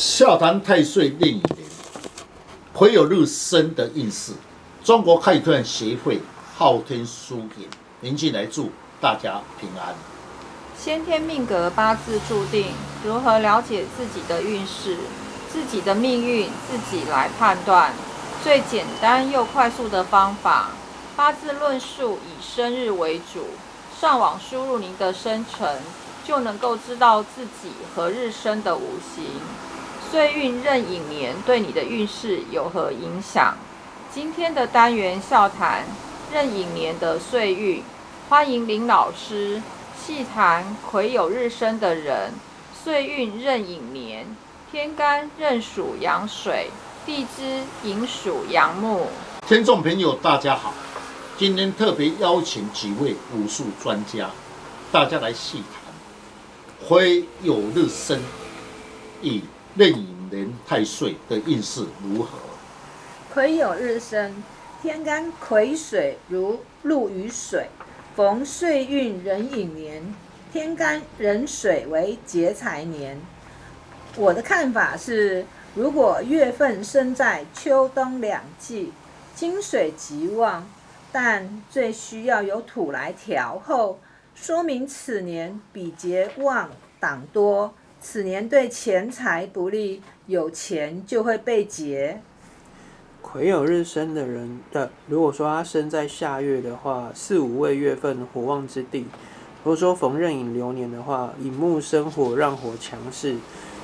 笑谈太岁另一年，癸酉日生的运势。中国开团协会昊天书院，您进来祝大家平安。先天命格八字注定，如何了解自己的运势、自己的命运，自己来判断。最简单又快速的方法，八字论述以生日为主，上网输入您的生辰，就能够知道自己何日生的五行。岁运壬寅年对你的运势有何影响？今天的单元笑谈壬寅年的岁运，欢迎林老师细谈癸酉日生的人，岁运壬寅年，天干壬属阳水，地支寅属阳木。听众朋友，大家好，今天特别邀请几位武术专家，大家来细谈癸酉日生以。壬寅年太岁的运势如何？癸酉日生，天干癸水如露于水，逢岁运壬寅年，天干壬水为劫财年。我的看法是，如果月份生在秋冬两季，金水极旺，但最需要有土来调候，说明此年比劫旺党多。此年对钱财不利，有钱就会被劫。癸酉日生的人的，如果说他生在夏月的话，四五位月份火旺之地。如果说逢壬寅流年的话，寅木生火，让火强势。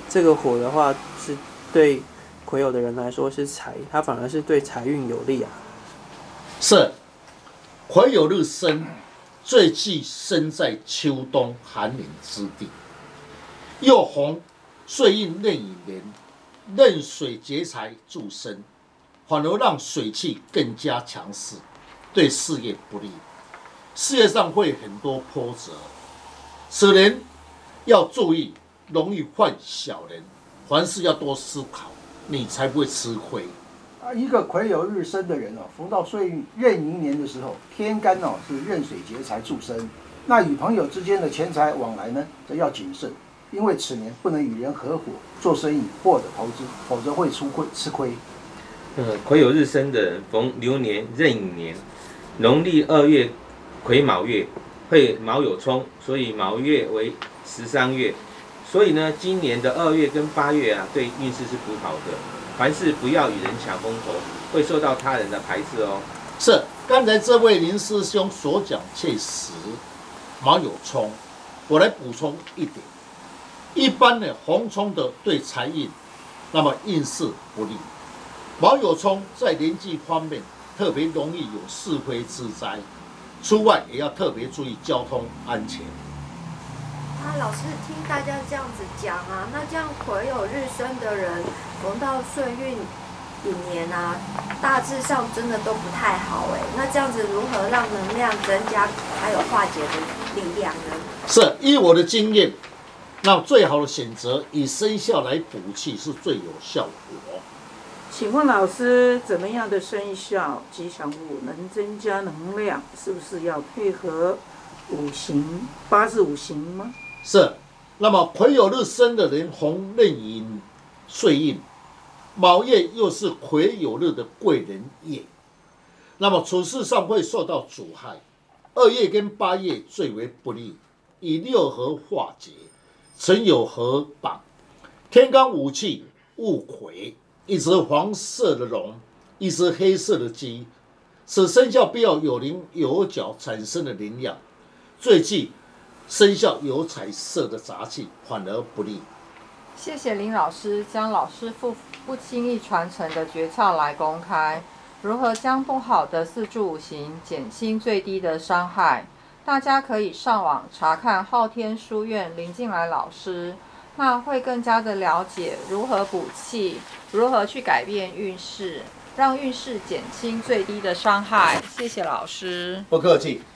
这个火的话，是对癸酉的人来说是财，他反而是对财运有利啊。是癸酉日生，最忌生在秋冬寒冷之地。又红，岁运壬寅年，任水劫财助身，反而让水气更加强势，对事业不利，事业上会很多波折。此人要注意，容易犯小人，凡事要多思考，你才不会吃亏。啊，一个癸酉日生的人哦，逢到岁运壬寅年的时候，天干哦是壬水劫财助身，那与朋友之间的钱财往来呢，则要谨慎。因为此年不能与人合伙做生意或者投资，否则会出亏吃亏。呃，癸酉日生的人逢流年壬寅年，农历二月癸卯月会卯有冲，所以卯月为十三月。所以呢，今年的二月跟八月啊，对运势是不好的。凡事不要与人抢风头，会受到他人的排斥哦。是，刚才这位林师兄所讲确实，卯有冲，我来补充一点。一般呢，红冲的对财运，那么运势不利。卯酉冲在年纪方面特别容易有是非之灾，出外也要特别注意交通安全。啊，老师听大家这样子讲啊，那这样癸酉日生的人逢到岁运寅年啊，大致上真的都不太好哎。那这样子如何让能量增加，还有化解的力量呢？是依我的经验。那最好的选择以生肖来补气是最有效果。请问老师，怎么样的生肖吉祥物能增加能量？是不是要配合五行八字五行吗？是。那么癸酉日生的人，红壬寅岁印，卯月又是癸酉日的贵人月，那么处事上会受到阻害。二月跟八月最为不利，以六合化解。辰酉合榜，天干五气戊癸，一只黄色的龙，一只黑色的鸡，使生肖必要有灵有角产生的能量。最忌生肖有彩色的杂气，反而不利。谢谢林老师将老师傅不轻易传承的诀窍来公开，如何将不好的四柱五行减轻最低的伤害？大家可以上网查看昊天书院林静来老师，那会更加的了解如何补气，如何去改变运势，让运势减轻最低的伤害。谢谢老师，不客气。